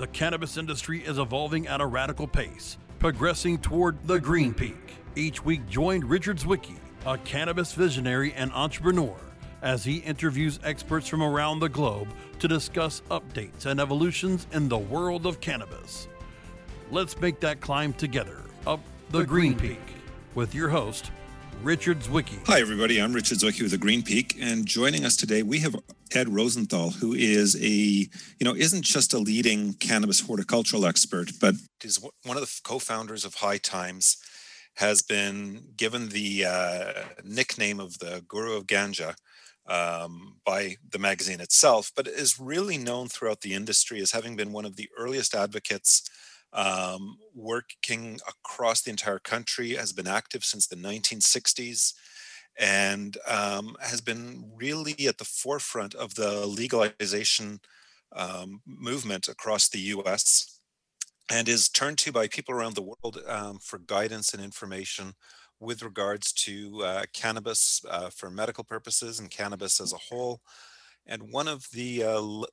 the cannabis industry is evolving at a radical pace, progressing toward the green peak. Each week, join Richard Zwicky, a cannabis visionary and entrepreneur, as he interviews experts from around the globe to discuss updates and evolutions in the world of cannabis. Let's make that climb together up the, green, peak with your host, Richard Zwicky. Hi, everybody. I'm Richard Zwicky with the Green Peak, and joining us today we have Ed Rosenthal, who is a you know isn't just a leading cannabis horticultural expert, but is one of the co-founders of High Times. Has been given the uh, nickname of the Guru of Ganja um, by the magazine itself, but is really known throughout the industry as having been one of the earliest advocates um, working across the entire country, has been active since the 1960s, and um, has been really at the forefront of the legalization um, movement across the US and is turned to by people around the world um, for guidance and information with regards to uh, cannabis uh, for medical purposes and cannabis as a whole. And one of the uh,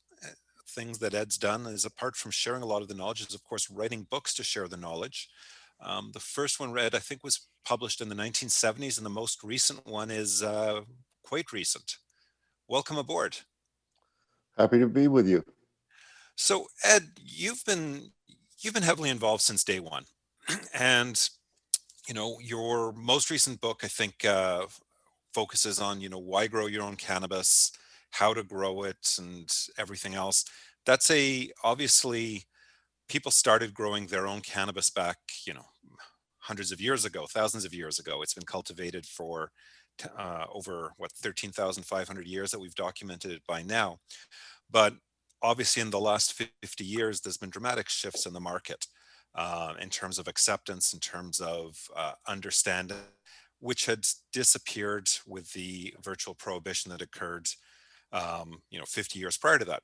things that Ed's done is apart from sharing a lot of the knowledge is of course writing books to share the knowledge. Um, the first one read, I think was published in the 1970s and the most recent one is uh, quite recent. Welcome aboard. Happy to be with you. So Ed, you've been you've been heavily involved since day one, and you know your most recent book I think uh, focuses on you know why grow your own cannabis, how to grow it and everything else. That's a obviously people started growing their own cannabis back, you know, hundreds of years ago, thousands of years ago. It's been cultivated for uh, over what 13,500 years that we've documented it by now. But obviously, in the last 50 years, there's been dramatic shifts in the market uh, in terms of acceptance, in terms of uh, understanding, which had disappeared with the virtual prohibition that occurred um, you know 50 years prior to that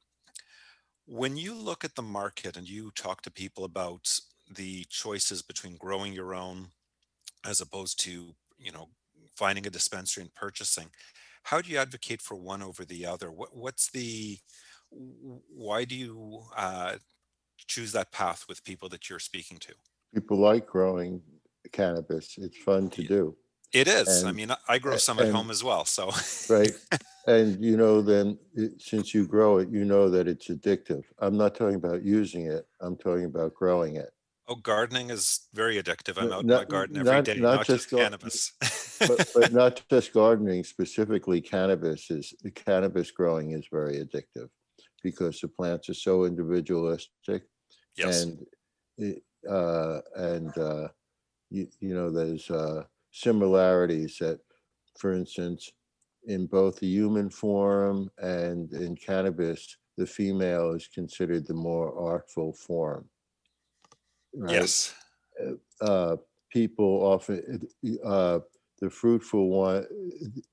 when you look at the market and you talk to people about the choices between growing your own as opposed to you know finding a dispensary and purchasing how do you advocate for one over the other? What, what's the why do you uh, choose that path with people that you're speaking to? People like growing cannabis. It's fun to do it is. I mean, I grow some at and- home as well, so. right and you know then it- since you grow it you know that it's addictive i'm not talking about using it i'm talking about growing it Oh, gardening is very addictive. I'm out in my garden every not- day, not not just just cannabis. but, but not just gardening specifically cannabis is the cannabis growing is very addictive because the plants are so individualistic Yes, and it, uh, and uh, you, you know there's uh, similarities that for instance in both the human form and in cannabis the female is considered the more artful form right? yes, uh, people often uh, the fruitful one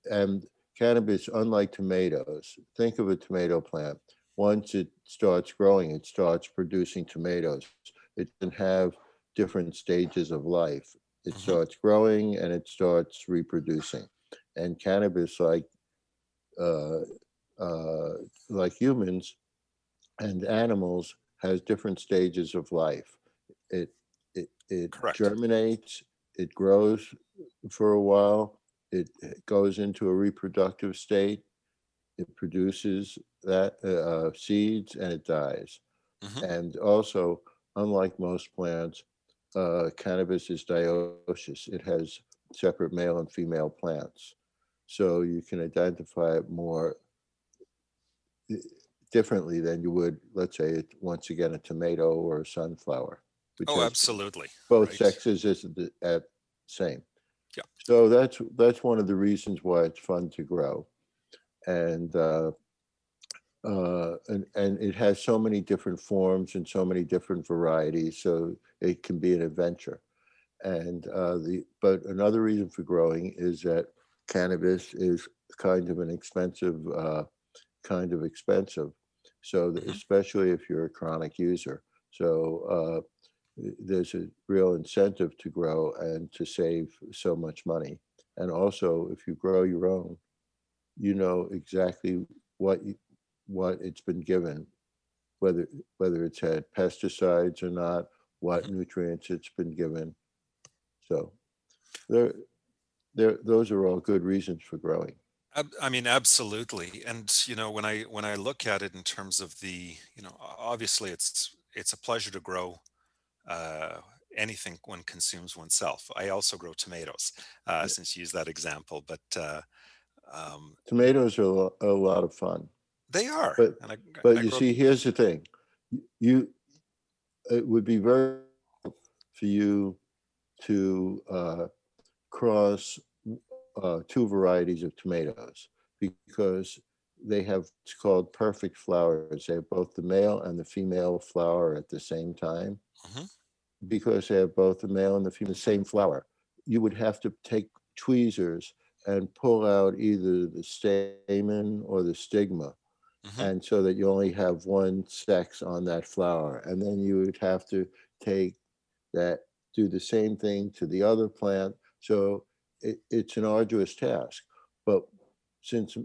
and cannabis unlike tomatoes think of a tomato plant. Once it starts growing it starts producing tomatoes. It can have different stages of life it Mhm. starts growing and it starts reproducing and cannabis like uh, uh, like humans and animals has different stages of life it it it Correct. germinates it grows for a while it goes into a reproductive state it produces that uh, seeds and it dies Mhm. and also unlike most plants uh, cannabis is dioecious it has separate male and female plants so you can identify it more uh, differently than you would let's say once again a tomato or a sunflower oh, absolutely. both right. sexes is the at same. Yeah. So that's that's one of the reasons why it's fun to grow, and uh, uh, and and it has so many different forms and so many different varieties. So it can be an adventure, and uh, the but another reason for growing is that cannabis is kind of an expensive uh, kind of expensive. So Mhm. especially if you're a chronic user. So uh, there's a real incentive to grow and to save so much money. And also, if you grow your own, you know exactly what you, what it's been given whether, whether it's had pesticides or not, what nutrients it's been given. So there, there, those are all good reasons for growing. I mean, absolutely. And you know, when I when I look at it in terms of the, you know, obviously it's it's a pleasure to grow uh, anything one consumes oneself. I also grow tomatoes, uh, Yeah. since you use that example, but uh, um, Tomatoes are a lot of fun. They are. But- I, I you see, here's the thing. You, it would be very for you to uh, cross uh, two varieties of tomatoes because they have, it's called perfect flowers. They have both the male and the female flower at the same time. Mhm. Because they have both the male and the female, the same flower. You would have to take tweezers and pull out either the stamen or the stigma Mhm. and so that you only have one sex on that flower. And then you would have to take that, do the same thing to the other plant. So it, it's an arduous task. But since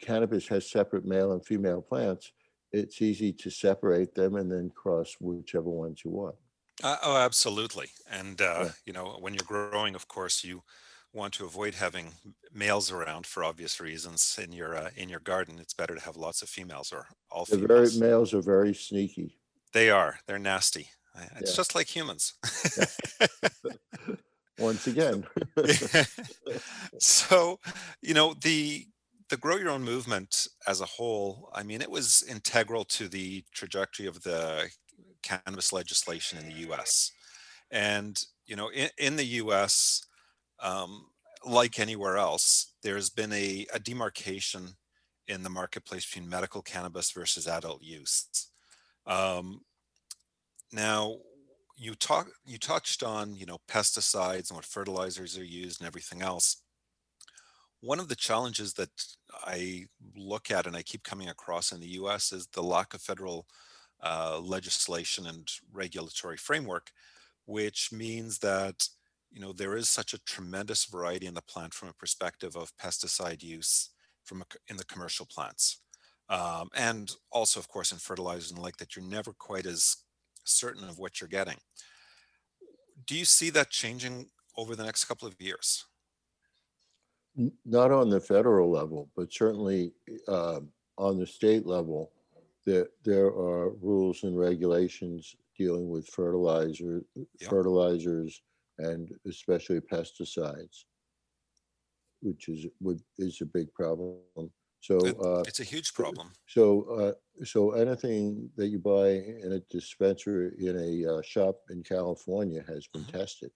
cannabis has separate male and female plants, it's easy to separate them and then cross whichever ones you want. Uh, oh, absolutely. And uh, Yeah. you know, when you're growing, of course, you want to avoid having males around for obvious reasons in your uh, in your garden. It's better to have lots of females or all The very females. males are very sneaky. They are. They're nasty. It's Yeah. just like humans. Once again. so, you know, the the grow your own movement as a whole, I mean, it was integral to the trajectory of the cannabis legislation in the US. And, you know, in, in the US, um, like anywhere else, there's been a, a demarcation in the marketplace between medical cannabis versus adult use. Um, now, you talk you touched on you know pesticides and what fertilizers are used and everything else. One of the challenges that I look at and I keep coming across in the U.S. is the lack of federal uh, legislation and regulatory framework, which means that you know there is such a tremendous variety in the plant from a perspective of pesticide use from a in the commercial plants, um, and also of course in fertilizers and the like that you're never quite as certain of what you're getting. Do you see that changing over the next couple of years? Not on the federal level, but certainly uh, on the state level, there, there are rules and regulations dealing with fertilizer, Yep. fertilizers, and especially pesticides, which is, would, is a big problem. So, uh, It's a huge problem. so, uh, so anything that you buy in a dispenser in a uh, shop in California has been Mhm. tested.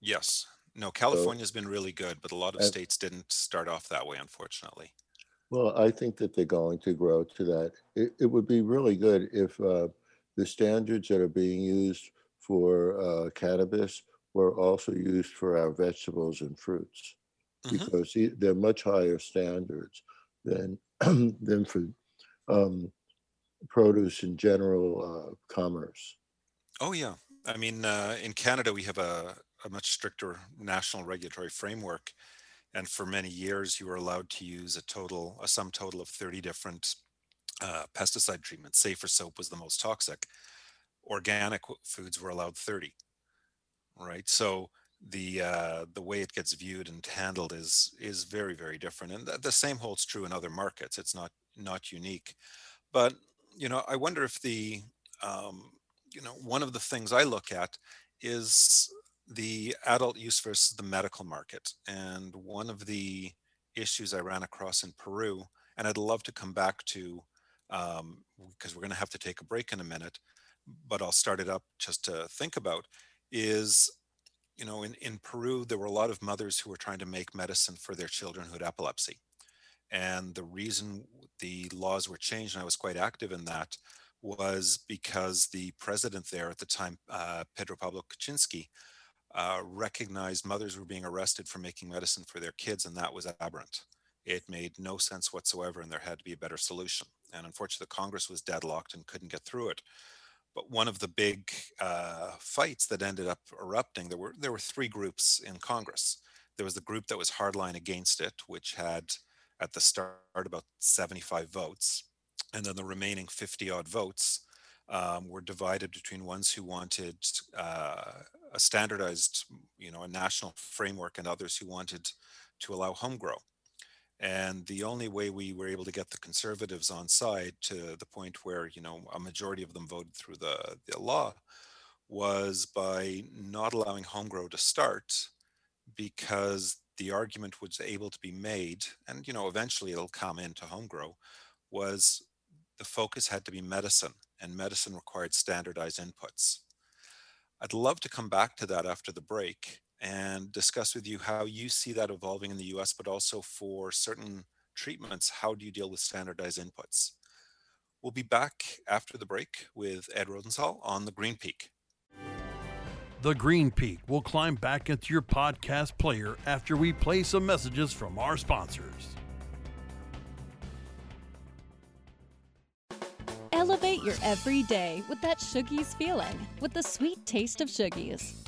Yes. No, California's been really good, but a lot of states didn't start off that way, unfortunately. Well, I think that they're going to grow to that. It, it would be really good if uh, the standards that are being used for uh, cannabis were also used for our vegetables and fruits. Mhm. Because the- they're much higher standards than, than for um, produce in general uh, commerce. Oh, yeah. I mean, uh, in Canada, we have a, a much stricter national regulatory framework. And for many years, you were allowed to use a total, a sum total of 30 different uh, pesticide treatments. Safer soap was the most toxic. Organic w- foods were allowed 30. Right. So the uh, the way it gets viewed and handled is is very very different, and th- the same holds true in other markets. It's not not unique, but you know, I wonder if the um, you know one of the things I look at is the adult use versus the medical market. And one of the issues I ran across in Peru, and I'd love to come back to um, because we're going to have to take a break in a minute, but I'll start it up just to think about is you know in, in Peru there were a lot of mothers who were trying to make medicine for their children who had epilepsy. And the reason the laws were changed, and I was quite active in that, was because the president there at the time, uh, Pedro Pablo Kuczynski, uh, recognized mothers were being arrested for making medicine for their kids, and that was aberrant. It made no sense whatsoever, and there had to be a better solution. And unfortunately, the Congress was deadlocked and couldn't get through it. But one of the big uh, fights that ended up erupting, there were there were three groups in Congress. There was the group that was hardline against it, which had at the start about 75 votes. and then the remaining 50 odd votes um, were divided between ones who wanted uh, a standardized, you know, a national framework and others who wanted to allow home grow. And the only way we were able to get the conservatives on side to the point where, you know, a majority of them voted through the, the law was by not allowing home grow to start because the argument was able to be made, and you know, eventually it'll come into home grow, was the focus had to be medicine and medicine required standardized inputs. I'd love to come back to that after the break and discuss with you how you see that evolving in the US, but also for certain treatments, how do you deal with standardized inputs? We'll be back after the break with Ed Rosenthal on the Green Peak. The Green Peak will climb back into your podcast player after we play some messages from our sponsors. Elevate your everyday with that Shoogies feeling with the sweet taste of Shoogies.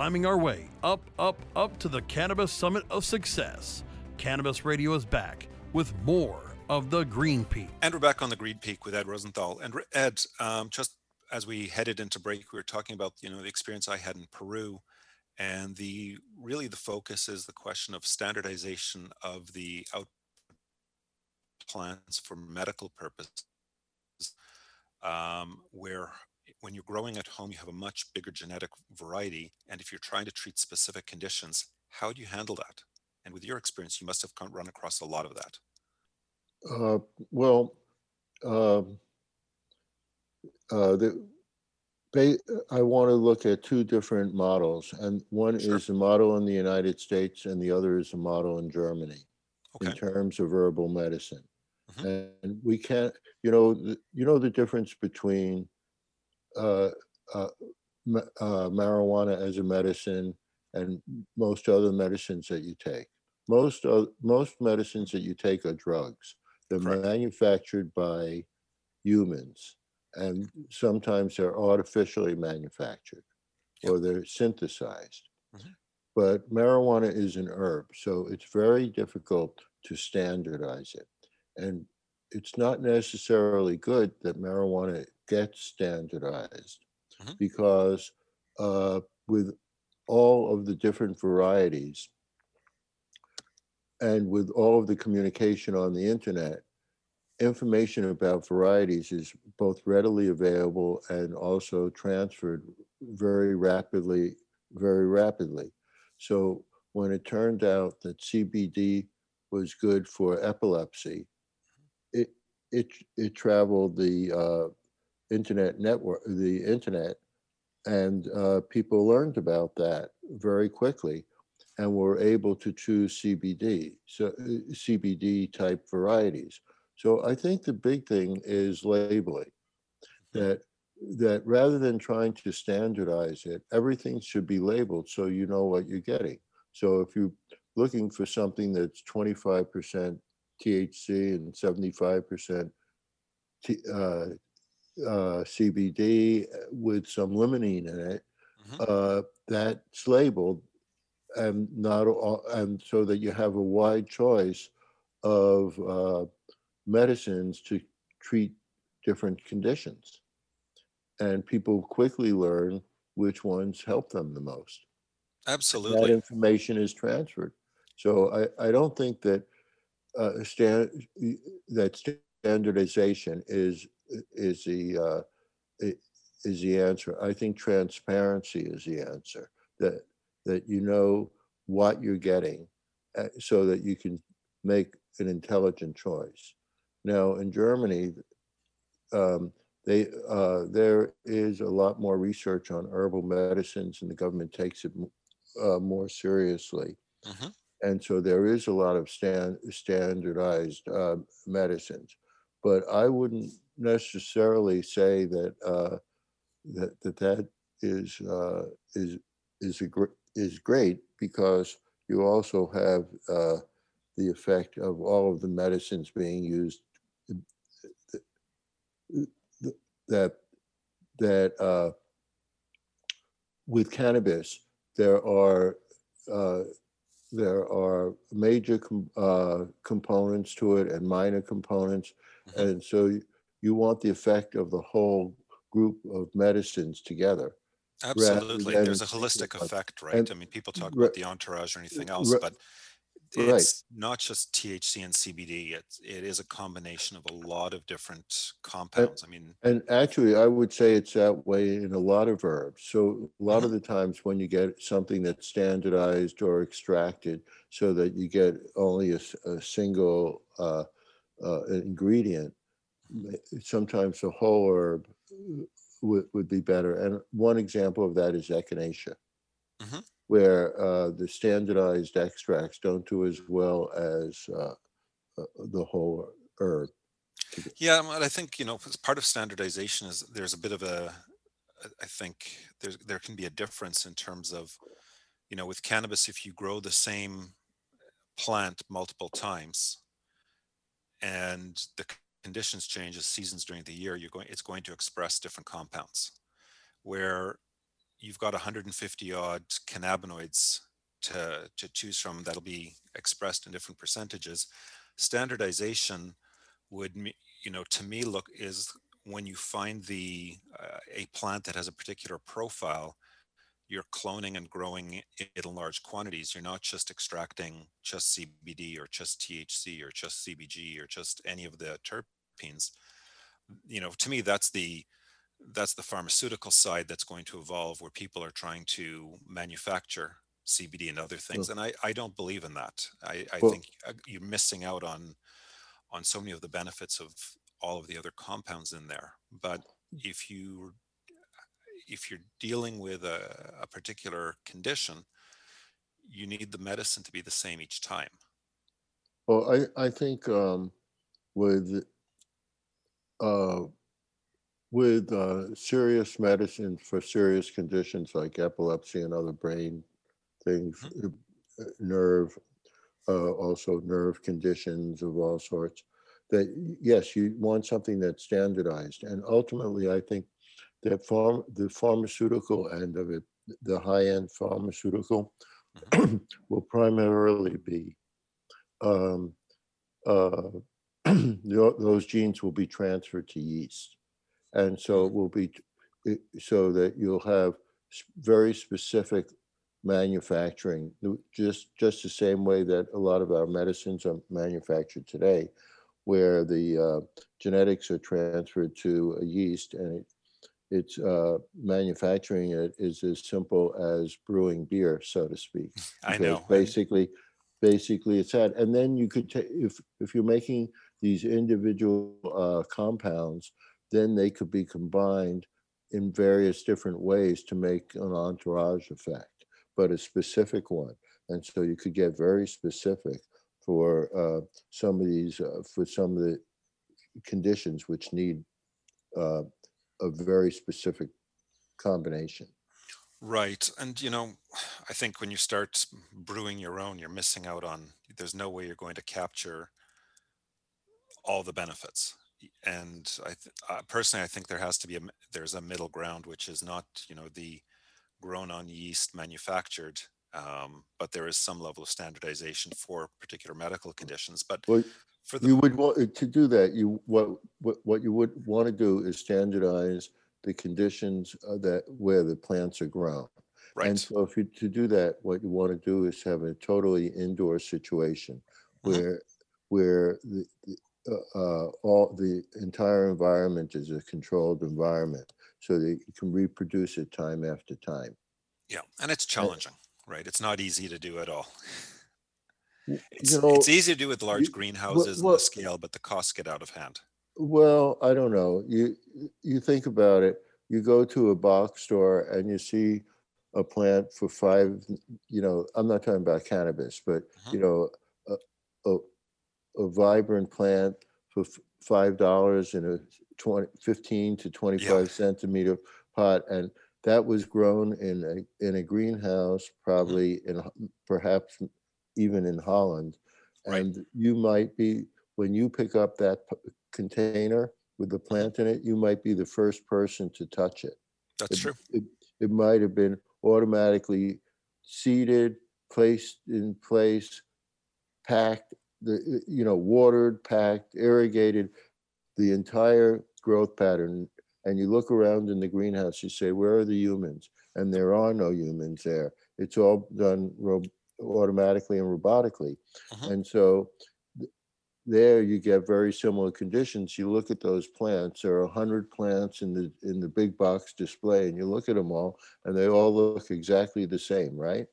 Climbing our way up, up, up to the Cannabis Summit of Success. Cannabis Radio is back with more of the Green Peak. And we're back on the Green Peak with Ed Rosenthal. And Ed, um, just as we headed into break, we were talking about you know the experience I had in Peru, and the really the focus is the question of standardization of the out plants for medical purposes, um, where when you're growing at home, you have a much bigger genetic variety, and if you're trying to treat specific conditions, how do you handle that? And with your experience, you must have run across a lot of that. Uh, well, um, uh, the, I want to look at two different models, and one sure. is a model in the United States, and the other is a model in Germany, okay. in terms of herbal medicine. Mm-hmm. And we can't, you know, the, you know the difference between uh, uh, uh, marijuana as a medicine and most other medicines that you take. Most most medicines that you take are drugs. They're Correct. manufactured by humans, and sometimes they're artificially manufactured yep. or they're synthesized. Mm-hmm. But marijuana is an herb, so it's very difficult to standardize it. And it's not necessarily good that marijuana gets standardized mm-hmm. because uh, with all of the different varieties, and with all of the communication on the internet, information about varieties is both readily available and also transferred very rapidly, very rapidly. So when it turned out that CBD was good for epilepsy, it it it traveled the uh, internet network, the internet, and uh, people learned about that very quickly and were able to choose CBD, so uh, CBD type varieties. So I think the big thing is labeling that that rather than trying to standardize it, everything should be labeled so you know what you're getting. So if you're looking for something that's 25% THC and 75% T, uh, uh, CBD with some limonene in it, mm-hmm. uh, that's labeled and not all, and so that you have a wide choice of uh, medicines to treat different conditions. And people quickly learn which ones help them the most. Absolutely. That information is transferred. So I, I don't think that uh, stand, that standardization is is the uh, is the answer. I think transparency is the answer. That that you know what you're getting uh, so that you can make an intelligent choice. Now, in Germany, um, they uh, there is a lot more research on herbal medicines, and the government takes it uh, more seriously. Uh-huh. And so there is a lot of stand, standardized uh, medicines. but I wouldn't necessarily say that, uh, that, that that is, uh, is, is a, gr- is great because you also have, uh, the effect of all of the medicines being used that, that, uh, with cannabis, there are, uh, there are major com- uh, components to it and minor components. Mhm. And so you want the effect of the whole group of medicines together. Absolutely. There's a holistic effect, right? And- I mean, people talk about the entourage or anything else, but right. it's not just THC and CBD. It's, it is a combination of a lot of different compounds. I mean, And actually, I would say it's that way in a lot of herbs. So a lot of the times when you get something that's standardized or extracted so that you get only a single uh, uh, ingredient, ma- sometimes the whole herb uh, would, would be better. And one example of that is echinacea, Mhm. where uh, the standardized extracts don't do as well as uh, uh, the whole herb. Yeah, well, I think, you know, as part of standardization is there's a bit of a, I- I think there's, there can be a difference in terms of, you know, with cannabis, if you grow the same plant multiple times and the conditions change as seasons during the year, you're going, it's going to express different compounds. Where you've got 150 odd cannabinoids to, to choose from that'll be expressed in different percentages. Standardization would you know to me look is when you find the uh, a plant that has a particular profile you're cloning and growing it in large quantities. You're not just extracting just cbd or just thc or just cbg or just any of the terpenes. You know to me that's the that's the pharmaceutical side that's going to evolve where people are trying to manufacture cbd and other things and i i don't believe in that. I i Well- think uh, you're missing out on on so many of the benefits of all of the other compounds in there. But if you if you're dealing with a, a particular condition, you need the medicine to be the same each time. Well, I, I think um, with uh, with uh, serious medicine for serious conditions like epilepsy and other brain things, uh, uh, nerve, uh, also nerve conditions of all sorts, that yes, you want something that's standardized. And ultimately, I think that farm, the pharmaceutical end of it, the high-end pharmaceutical, will primarily be um, uh, those genes will be transferred to yeast. And so it will be, it- so that you'll have very specific manufacturing, just, just the same way that a lot of our medicines are manufactured today, where the uh, genetics are transferred to a yeast and it, it's uh, manufacturing it is as simple as brewing beer, so to speak I know. Basically, basically it's that. And then you could take, if, if you're making these individual uh, compounds, then they could be combined in various different ways to make an entourage effect, but a specific one. And so you could get very specific for uh, some of these, uh, for some of the conditions which need uh, a very specific combination. Right. And, you know, I think when you start brewing your own, you're missing out on, there's no way you're going to capture all the benefits. And I, th- uh, personally, I think there has to be a, there's a middle ground, which is not, you know, the grown on yeast manufactured, um, but there is some level of standardization for particular medical conditions. But Well, for the You would want, to do that, you, what, what, what you would want to do is standardize the conditions uh, that, where the plants are grown. Right. And right, so if you, to do that, what you want to do is have a totally indoor situation Mhm. where, where the, the, uh, uh, all, the entire environment is a controlled environment. So that you can reproduce it time after time. yeah, and it's challenging, right? It's not easy to do at all. It's, you know, it's easy to do with large you- greenhouses and well- the scale, but the costs get out of hand. Well, I don't know. You you think about it. You go to a box store and you see a plant for five. You know, I'm not talking about cannabis, but mm-hmm. you know, a, a, a vibrant plant for f- five dollars in a 20, 15 to twenty-five centimeter pot, and that was grown in a in a greenhouse, mm-hmm. probably in perhaps even in Holland. Right. And you might be when you pick up that p- container with the plant in it, you might be the first person to touch it. That's It- true. It, it might have been automatically seeded, placed in place, packed, the, uh, you know, watered, packed, irrigated, the entire growth pattern. And you look around in the greenhouse, you say, where are the humans? And there are no humans there. It's all done ro- automatically and robotically. Mhm. And so th- there you get very similar conditions. You look at those plants, there are a hundred plants in the, in the big box display and you look at them all and they all look exactly the same, right?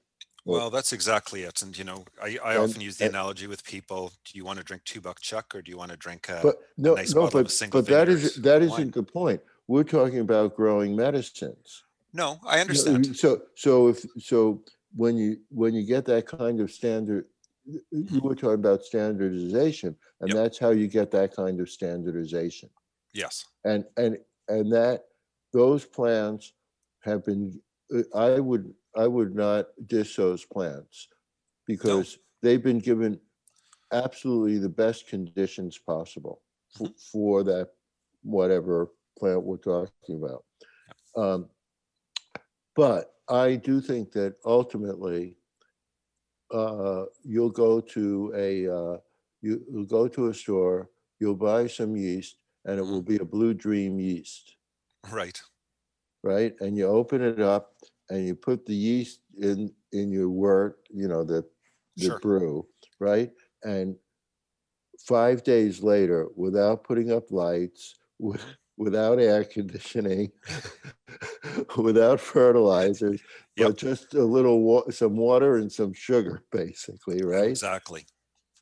Well- that's exactly it. And, you know, I, I And- often use the and- analogy with people. Do you want to drink two buck chuck or do you want to drink a, But no, nice no, bottle of but, single but that is, that wine. isn't the point. We're talking about growing medicines. no, I understand. So, so if, so when you, when you get that kind of standard, you were talking about standardization and Yep. that's how you get that kind of standardization. Yes. And, and, and that, those plants have been, uh, I would, I would not diss those plants because they've been given absolutely the best conditions possible for, for that, whatever plant we're talking about. Um, But I do think that ultimately, uh, you'll go to a, uh, you- you'll go to a store, you'll buy some yeast, and it will be a Blue Dream yeast, Right. right? And you open it up and you put the yeast in, in your wort, you know, the, the Sure. brew, right? And five days later, without putting up lights, wi- without air conditioning, without fertilizers, Yep. but just a little wa- some water and some sugar, basically, right? Exactly.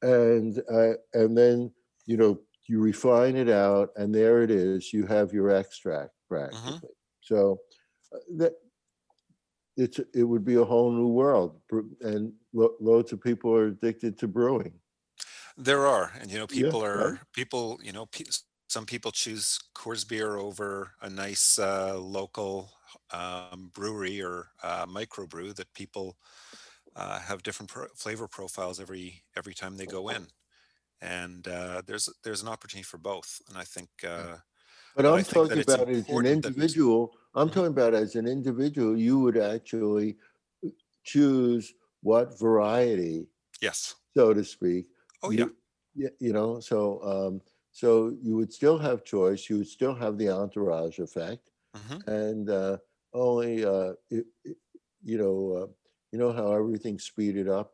and uh, and then you know you refine it out and there it is you have your extract practically so uh, that it's it would be a whole new world Bre- and lo- loads of people are addicted to brewing There are, and you know, Yeah, people are right. people. You know, pe- some people choose Coors beer over a nice uh, local um, brewery or uh, microbrew that people uh, have different pro- flavor profiles every every time they go in, and uh, there's there's an opportunity for both. And I think uh, but i'm talking about as an individual i'm Mhm. talking about as an individual you would actually uh, choose what variety yes, so to speak oh you- yeah, Yeah, you know, so um, so you would still have choice. You would still have the entourage effect, hmm and uh, only uh, it, it- you know, uh, you know how everything's speeded up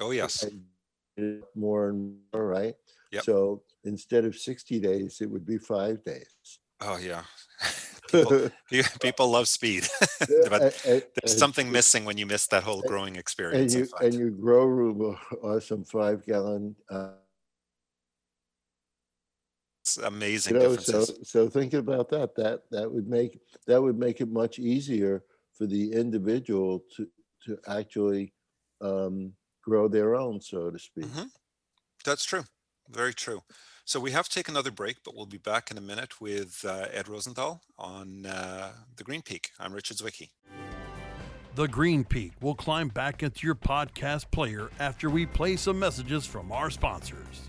oh yes, and more and more, right? Yep. So instead of sixty days, it would be five days. oh yeah. people, people love speed, but there's something missing when you miss that whole growing experience. And you and your grow room are some five gallon. It's amazing you know, so differences. so think about that. That that would make that would make it much easier for the individual to to actually um, grow their own, so to speak. Mhm. That's true. Very true. So we have to take another break, but we'll be back in a minute with uh, Ed Rosenthal on uh, the Green Peak. I'm Richard Zwicky. The Green Peak will climb back into your podcast player after we play some messages from our sponsors.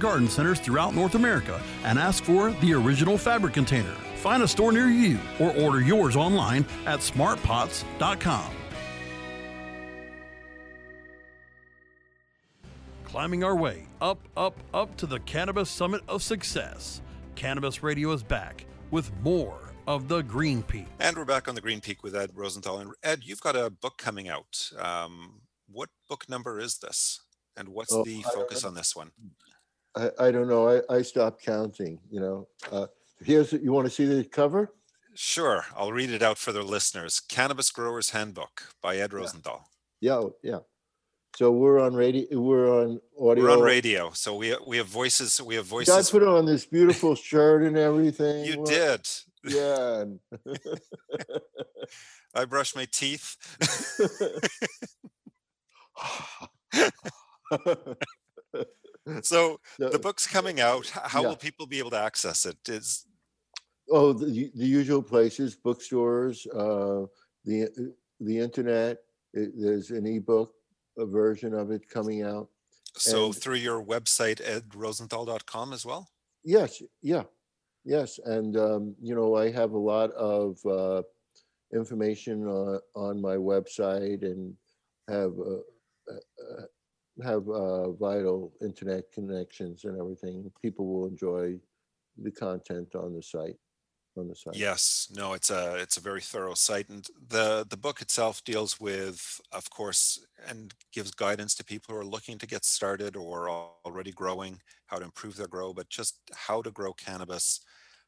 garden centers throughout North America and ask for the original fabric container. Find a store near you or order yours online at smartpots.com. Climbing our way up, up, up to the Cannabis Summit of Success. Cannabis Radio is back with more of the Green Peak. And we're back on the Green Peak with Ed Rosenthal. And Ed, you've got a book coming out. Um, what book number is this? And what's Oh, the focus on this one? I, I don't know. I, I stopped counting, you know. Uh, here's, you want to see the cover? Sure, I'll read it out for the listeners. Cannabis Growers Handbook by Ed Rosenthal. Yeah, yeah. So we're on radio, we're on audio. We're on radio, so we we have voices. We have voices. I put on this beautiful shirt and everything. You Well, did. Yeah. I brushed my teeth. So the book's coming out. How Yeah. will people be able to access it? Is Oh, the, the usual places, bookstores, uh, the, uh, the internet, it- there's an ebook, a version of it coming out. so And- through your website edrosenthal.com as well? Yes, yeah, yes, and um, you know, I have a lot of uh, information on, on my website and have uh, uh, uh, have uh, vital internet connections and everything. People will enjoy the content on the site. On the site. Yes, no, it's a it's a very thorough site, and the the book itself deals with, of course, and gives guidance to people who are looking to get started or al- already growing, how to improve their grow, but just how to grow cannabis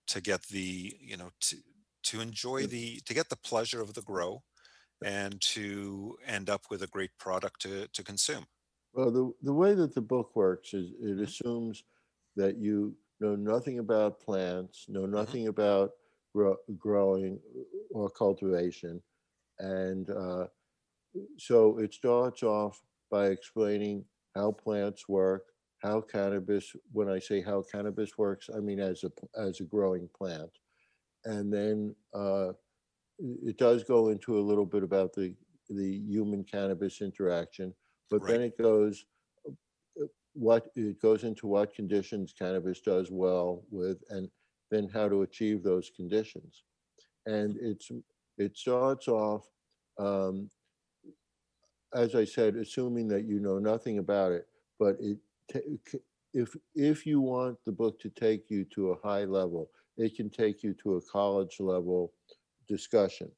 to get the you know to to enjoy the to get the pleasure of the grow, and to end up with a great product to to consume. Well, the, the way that the book works is it assumes that you know nothing about plants, know nothing about grow, growing or cultivation. And uh, so it starts off by explaining how plants work, how cannabis, when I say how cannabis works, I mean as a, as a growing plant. And then uh, it it does go into a little bit about the, the human cannabis interaction but then it goes uh, what it goes into what conditions cannabis does well with and then how to achieve those conditions. And it's it starts off um, as i said assuming that you know nothing about it but it ta- if if you want the book to take you to a high level it can take you to a college level discussion.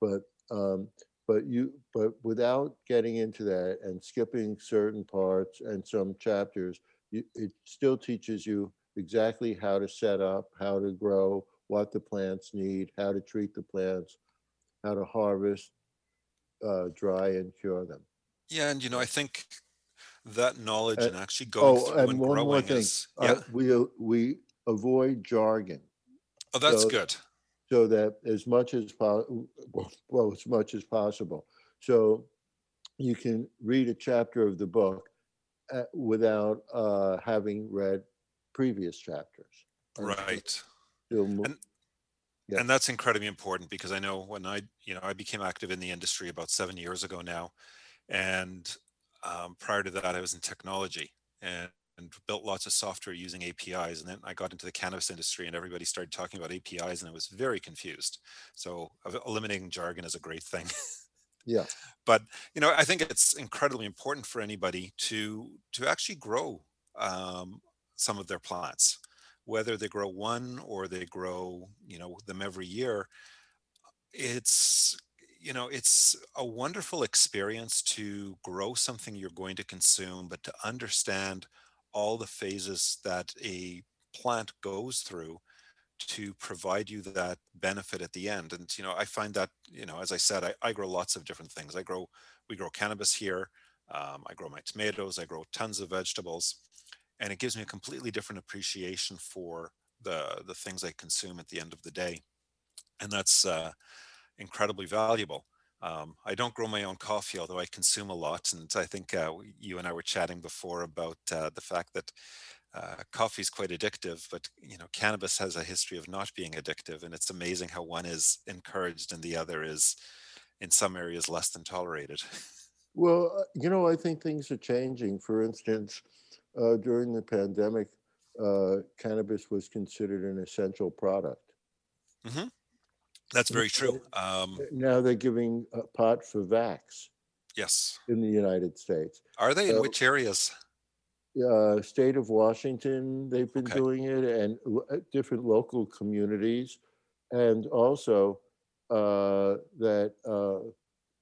But um, but you but without getting into that and skipping certain parts and some chapters you, it still teaches you exactly how to set up how to grow what the plants need how to treat the plants how to harvest uh, dry and cure them Yeah, and you know, I think that knowledge Uh, and actually going oh through and and one more thing is uh, yeah. we uh, we avoid jargon Oh, that's so- good. So that as much as po- well as much as possible so you can read a chapter of the book uh, without uh, having read previous chapters Right. And- Yeah. and that's incredibly important because I know when I, you know, I became active in the industry about seven years ago now, and um, prior to that, I was in technology and, and built lots of software using APIs. And then I got into the cannabis industry, and everybody started talking about APIs, and I was very confused. So eliminating jargon is a great thing. yeah but you know, I think it's incredibly important for anybody to to actually grow um, some of their plants whether they grow one or they grow you know them every year it's you know it's a wonderful experience to grow something you're going to consume but to understand all the phases that a plant goes through to provide you that benefit at the end. And you know i find that you know as i said i, I grow lots of different things. I grow we grow cannabis here um, i grow my tomatoes i grow tons of vegetables and it gives me a completely different appreciation for the the things I consume at the end of the day, and that's uh, incredibly valuable. Um, I don't grow my own coffee, although I consume a lot, and I think uh, you and I were chatting before about uh, the fact that uh, coffee is quite addictive, but you know, cannabis has a history of not being addictive, and it's amazing how one is encouraged and the other is, in some areas, less than tolerated. well uh, you know i think things are changing. For instance uh, during the pandemic uh, cannabis was considered an essential product That's very true. Um, now they're giving uh, pot for vax yes. in the united states Are they in So- which areas? uh, state of Washington, they've been Okay. doing it, and lo- uh, different local communities, and also uh, that uh,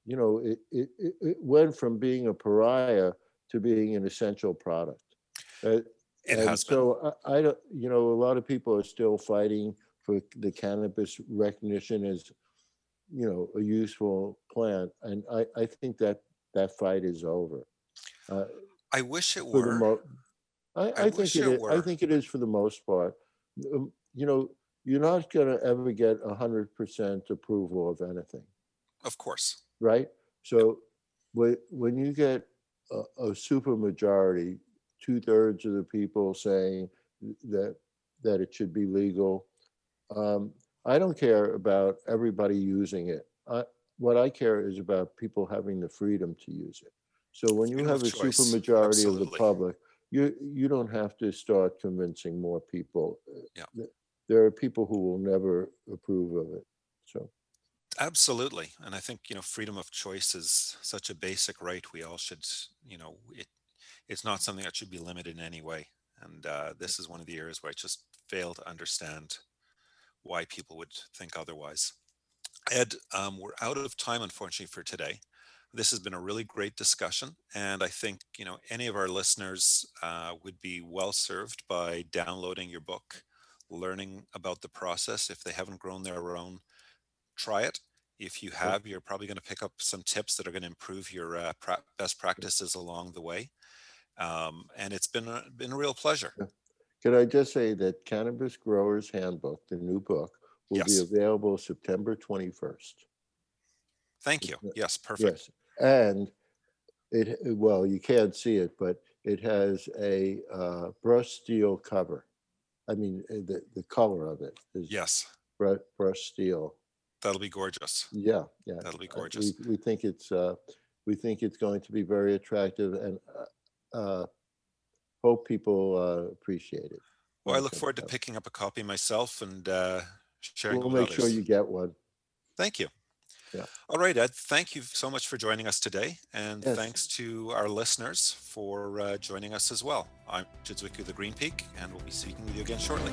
you know it, it it it went from being a pariah to being an essential product. Uh, It and has been. so I, I don't, you know, a lot of people are still fighting for the cannabis recognition as, you know, a useful plant, and I, I think that that fight is over. Uh, I wish it for the were. mo- I, I I think wish it it is, I were. think it is for the most part. Um, You know, you're not gonna ever get a hundred percent approval of anything Of course. right? So when, when you get a, a super majority, two thirds of the people saying that, that it should be legal, um, I don't care about everybody using it. I, what I care is about people having the freedom to use it. So when you have a super choice, majority of the public, you, you don't have to start convincing more people. Yeah. There are people who will never approve of it, so. Absolutely. And I think, you know, freedom of choice is such a basic right. We all should, you know, it it's not something that should be limited in any way. And uh, this is one of the areas where I just fail to understand why people would think otherwise. Ed, um, we're out of time, unfortunately, for today. This has been a really great discussion, and I think you know any of our listeners uh, would be well served by downloading your book, learning about the process. If they haven't grown their own, try it. If you have, you're probably going to pick up some tips that are going to improve your uh, pra- best practices along the way. Um, and it's been a, been a real pleasure. Can I just say that Cannabis Growers Handbook, the new book, will Yes. be available September 21st. Thank you. Yes, perfect. Yes, and it, well, you can't see it, but it has a uh, brushed steel cover. I mean, uh, the, the color of it is Yes, bru- brushed steel. that'll be gorgeous. Yeah, yeah. That'll be uh, gorgeous. We, we think it's, uh, we think it's going to be very attractive and uh, uh, hope people uh, appreciate it. Well, I look forward to picking up a copy myself and uh, sharing We'll it with make sure you get one. Thank you. Yeah. All right, Ed. Thank you so much for joining us today, and Yes. thanks to our listeners for uh, joining us as well. I'm Chidzwiku the Green Peak, and we'll be speaking with you again shortly.